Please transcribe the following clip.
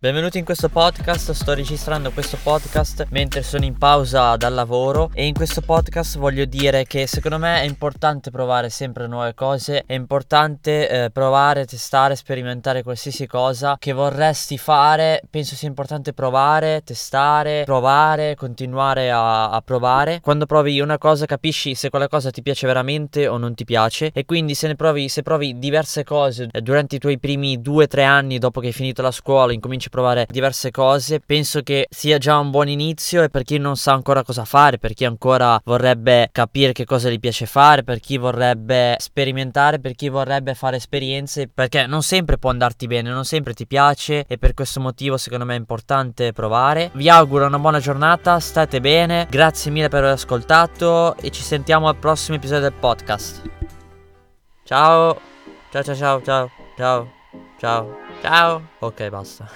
Benvenuti in questo podcast, sto registrando questo podcast mentre sono in pausa dal lavoro e in questo podcast voglio dire che secondo me è importante provare sempre nuove cose, è importante eh, provare, testare, sperimentare qualsiasi cosa che vorresti fare, penso sia importante provare, testare, provare, continuare a, a provare. Quando provi una cosa capisci se quella cosa ti piace veramente o non ti piace e quindi se ne provi, se provi diverse cose eh, durante i tuoi primi due o tre anni dopo che hai finito la scuola, incominci a provare diverse cose. Penso che sia già un buon inizio e per chi non sa ancora cosa fare, per chi ancora vorrebbe capire che cosa gli piace fare, per chi vorrebbe sperimentare, per chi vorrebbe fare esperienze, perché non sempre può andarti bene, non sempre ti piace e per questo motivo secondo me è importante provare. Vi auguro una buona giornata, state bene, grazie mille per aver ascoltato e ci sentiamo al prossimo episodio del podcast. Ciao, ciao ciao ciao ciao ciao ciao ciao. Ok, basta.